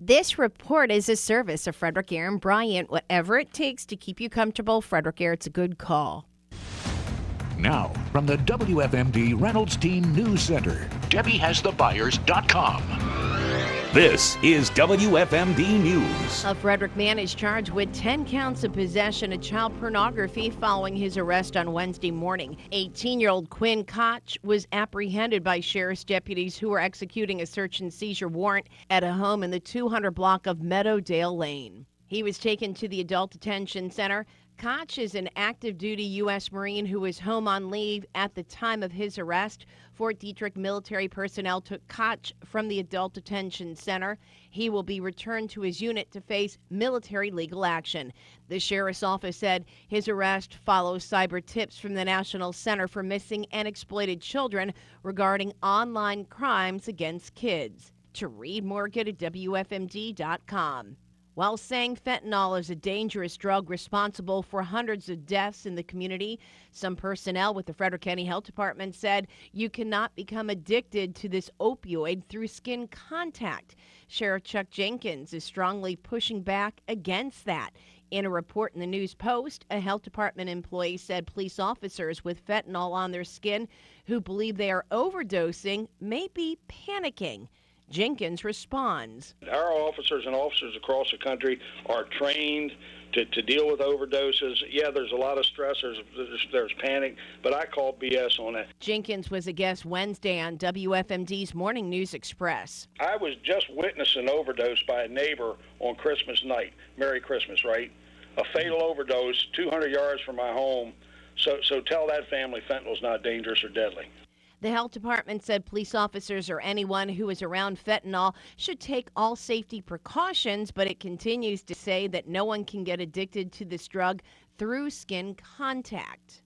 This report is a service of Frederick Aaron Bryant. Whatever it takes to keep you comfortable, Frederick Aaron, it's a good call. Now, from the WFMD Reynolds Team News Center, DebbieHasTheBuyers.com. This is WFMD News. A Frederick man is charged with 10 counts of possession of child pornography following his arrest on Wednesday morning. 18 year old Quinn Koch was apprehended by sheriff's deputies who were executing a search and seizure warrant at a home in the 200 block of Meadowdale Lane. He was taken to the adult detention center. Koch is an active duty U.S. Marine who was home on leave at the time of his arrest. Fort Detrick military personnel took Koch from the adult detention center. He will be returned to his unit to face military legal action. The sheriff's office said his arrest follows cyber tips from the National Center for Missing and Exploited Children regarding online crimes against kids. To read more, go to WFMD.com. While saying fentanyl is a dangerous drug responsible for hundreds of deaths in the community, some personnel with the Frederick County Health Department said you cannot become addicted to this opioid through skin contact. Sheriff Chuck Jenkins is strongly pushing back against that. In a report in the News Post, a health department employee said police officers with fentanyl on their skin who believe they are overdosing may be panicking. Jenkins responds. Our officers and officers across the country are trained to, to deal with overdoses. Yeah, there's a lot of stress, there's, there's, there's panic, but I call BS on that. Jenkins was a guest Wednesday on WFMD's Morning News Express. I was just witnessing an overdose by a neighbor on Christmas night. Merry Christmas, right? A fatal overdose 200 yards from my home. So, so tell that family fentanyl's not dangerous or deadly. The health department said police officers or anyone who is around fentanyl should take all safety precautions, but it continues to say that no one can get addicted to this drug through skin contact.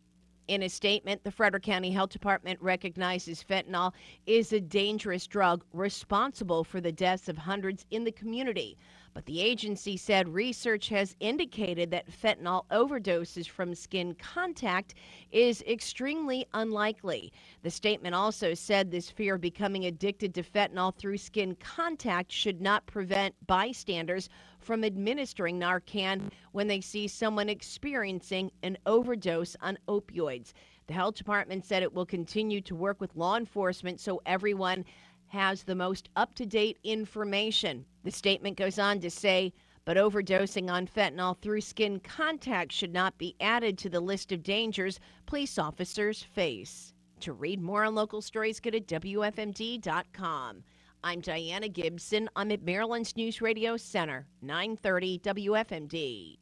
In a statement, the Frederick County Health Department recognizes fentanyl is a dangerous drug responsible for the deaths of hundreds in the community. But the agency said research has indicated that fentanyl overdoses from skin contact is extremely unlikely. The statement also said this fear of becoming addicted to fentanyl through skin contact should not prevent bystanders from administering Narcan when they see someone experiencing an overdose on opioids. The health department said it will continue to work with law enforcement so everyone has the most up to date information. The statement goes on to say, but overdosing on fentanyl through skin contact should not be added to the list of dangers police officers face. To read more on local stories, go to WFMD.com. I'm Diana Gibson. I'm at Maryland's News Radio Center, 930 WFMD.